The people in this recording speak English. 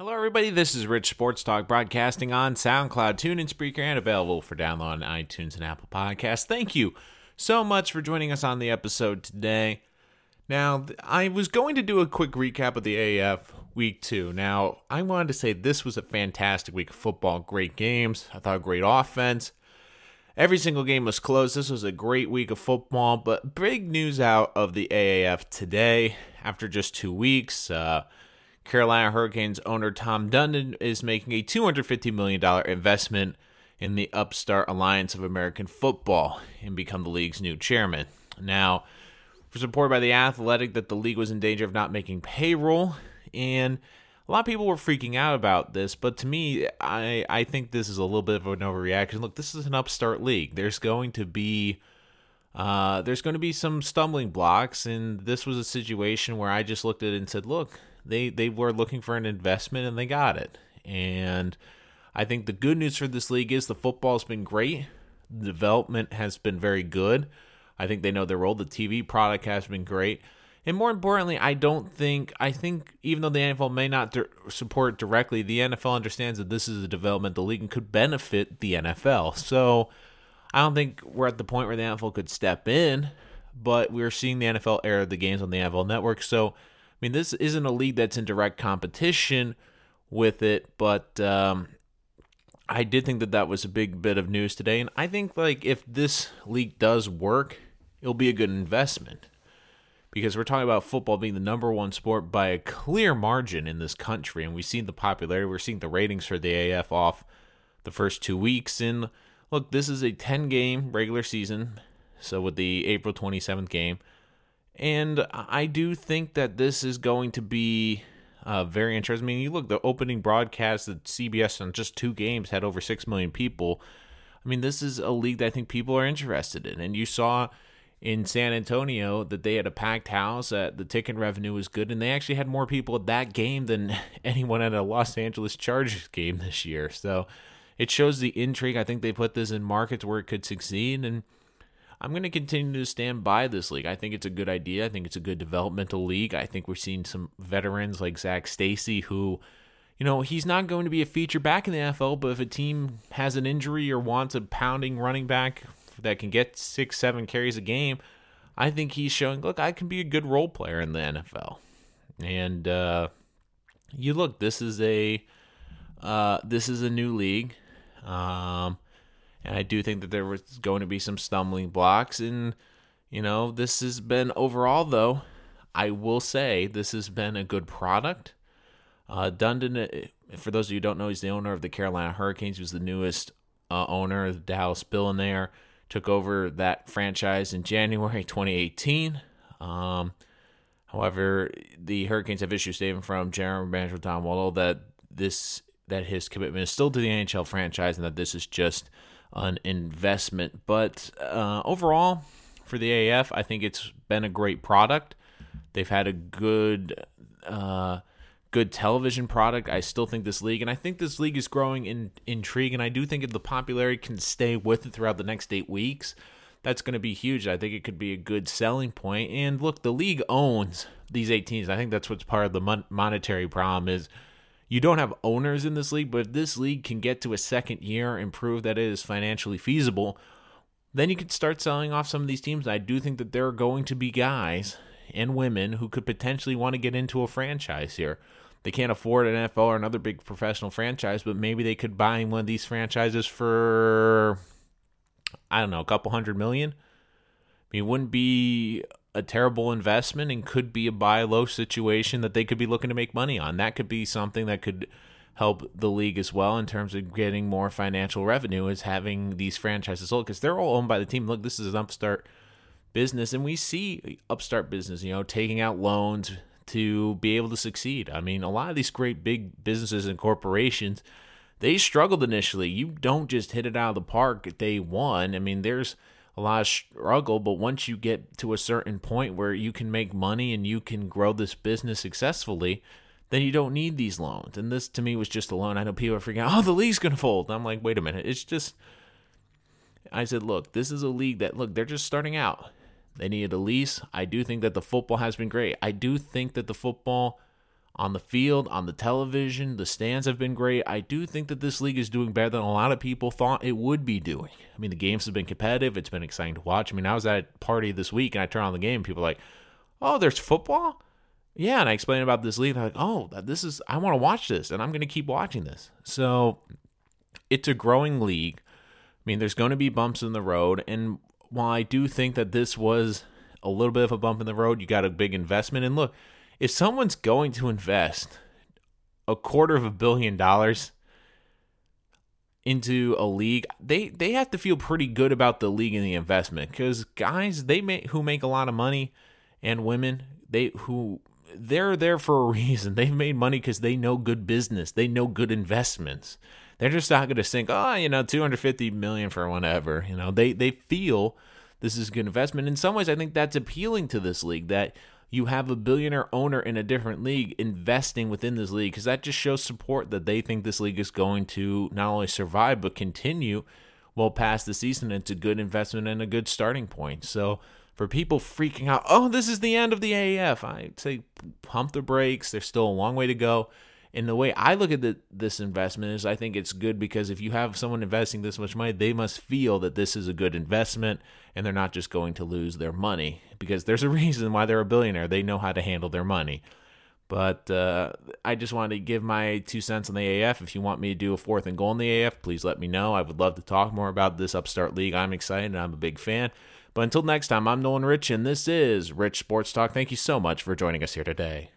Hello, everybody. This is Rich Sports Talk broadcasting on SoundCloud, TuneIn, Spreaker, and available for download on iTunes and Apple Podcasts. Thank you so much for joining us on the episode today. Now, I was going to do a quick recap of the AAF week two. Now, I wanted to say this was a fantastic week of football, great games. I thought great offense. Every single game was close. This was a great week of football, but big news out of the AAF today after just two weeks. Uh, Carolina Hurricanes owner Tom Dundon is making a $250 million investment in the upstart Alliance of American Football and become the league's new chairman. Now, was reported by The Athletic that the league was in danger of not making payroll, and a lot of people were freaking out about this, but to me, I, I think this is a little bit of an overreaction. Look, this is an upstart league. There's going to be uh, there's going to be some stumbling blocks, and this was a situation where I just looked at it and said, look, they they were looking for an investment and they got it. And I think the good news for this league is the football's been great. The development has been very good. I think they know their role. The TV product has been great. And more importantly, I don't think, I think even though the NFL may not di- support directly, the NFL understands that this is a developmental league and could benefit the NFL. So I don't think we're at the point where the NFL could step in, but we're seeing the NFL air the games on the NFL network. So mean, this isn't a league that's in direct competition with it, but um, I did think that that was a big bit of news today, and I think like if this league does work, it'll be a good investment. Because we're talking about football being the number one sport by a clear margin in this country, and we've seen the popularity, we're seeing the ratings for the AAF off the first two weeks. And look, this is a 10 game regular season, so with the April 27th game and I do think that this is going to be uh, very interesting. I mean, you look, the opening broadcast at CBS on just two games had over 6 million people. I mean, this is a league that I think people are interested in. And you saw in San Antonio that they had a packed house, that the ticket revenue was good, and they actually had more people at that game than anyone at a Los Angeles Chargers game this year. So it shows the intrigue. I think they put this in markets where it could succeed. And I'm going to continue to stand by this league. I think it's a good idea. I think it's a good developmental league. I think we're seeing some veterans like Zac Stacy who, you know, he's not going to be a feature back in the NFL, but if a team has an injury or wants a pounding running back that can get six, seven carries a game, I think he's showing, look, I can be a good role player in the NFL. And uh, you look, this is a uh, this is a new league. Um, and I do think that there was going to be some stumbling blocks. And, you know, this has been overall, though, I will say this has been a good product. Uh, Dundon, uh, for those of you who don't know, he's the owner of the Carolina Hurricanes. He was the newest uh, owner the Dallas Billionaire. Took over that franchise in January 2018. Um, however, the Hurricanes have issued a statement from general manager Don Waddell that this that his commitment is still to the NHL franchise and that this is just an investment. But uh, overall, for the AAF, I think it's been a great product. They've had a good, uh, good television product. I still think this league, and I think this league is growing in intrigue. And I do think if the popularity can stay with it throughout the next eight weeks, that's going to be huge. I think it could be a good selling point. And look, the league owns these eight teams. I think that's what's part of the mon- monetary problem is you don't have owners in this league, but if this league can get to a second year and prove that it is financially feasible, then you could start selling off some of these teams. I do think that there are going to be guys and women who could potentially want to get into a franchise here. They can't afford an NFL or another big professional franchise, but maybe they could buy one of these franchises for I don't know, a couple hundred million. I mean, it wouldn't be a terrible investment and could be a buy low situation that they could be looking to make money on. That could be something that could help the league as well in terms of getting more financial revenue is having these franchises sold because they're all owned by the team. Look, this is an upstart business and we see upstart business, you know, taking out loans to be able to succeed. I mean, a lot of these great big businesses and corporations, they struggled initially. You don't just hit it out of the park day one. I mean, there's a lot of struggle, but once you get to a certain point where you can make money and you can grow this business successfully, then you don't need these loans. And this to me was just a loan. I know people are freaking out, oh, the league's going to fold. I'm like, wait a minute. It's just, I said, look, this is a league that, look, they're just starting out. They needed a lease. I do think that the football has been great. I do think that the football on the field, on the television. The stands have been great. I do think that this league is doing better than a lot of people thought it would be doing. I mean, the games have been competitive. It's been exciting to watch. I mean, I was at a party this week and I turn on the game people are like, oh, there's football? Yeah. And I explained about this league. And They're like, oh, this is, I want to watch this and I'm going to keep watching this. So it's a growing league. I mean, there's going to be bumps in the road. And while I do think that this was a little bit of a bump in the road, you got a big investment. And look, if someone's going to invest a quarter of a billion dollars into a league, they they have to feel pretty good about the league and the investment because guys they make who make a lot of money and women they who they're there for a reason. They've made money because they know good business. They know good investments. They're just not going to think, oh, you know, 250 million for whatever. You know, they they feel this is a good investment. In some ways, I think that's appealing to this league that you have a billionaire owner in a different league investing within this league because that just shows support that they think this league is going to not only survive but continue well past the season. It's a good investment and a good starting point. So for people freaking out, oh, this is the end of the AAF, I say pump the brakes. There's still a long way to go. And the way I look at the, this investment is I think it's good because if you have someone investing this much money, they must feel that this is a good investment and they're not just going to lose their money because there's a reason why they're a billionaire. They know how to handle their money. But uh, I just wanted to give my two cents on the AAF. If you want me to do a fourth and goal in the AAF, please let me know. I would love to talk more about this upstart league. I'm excited and I'm a big fan. But until next time, I'm Nolan Rich, and this is Rich Sports Talk. Thank you so much for joining us here today.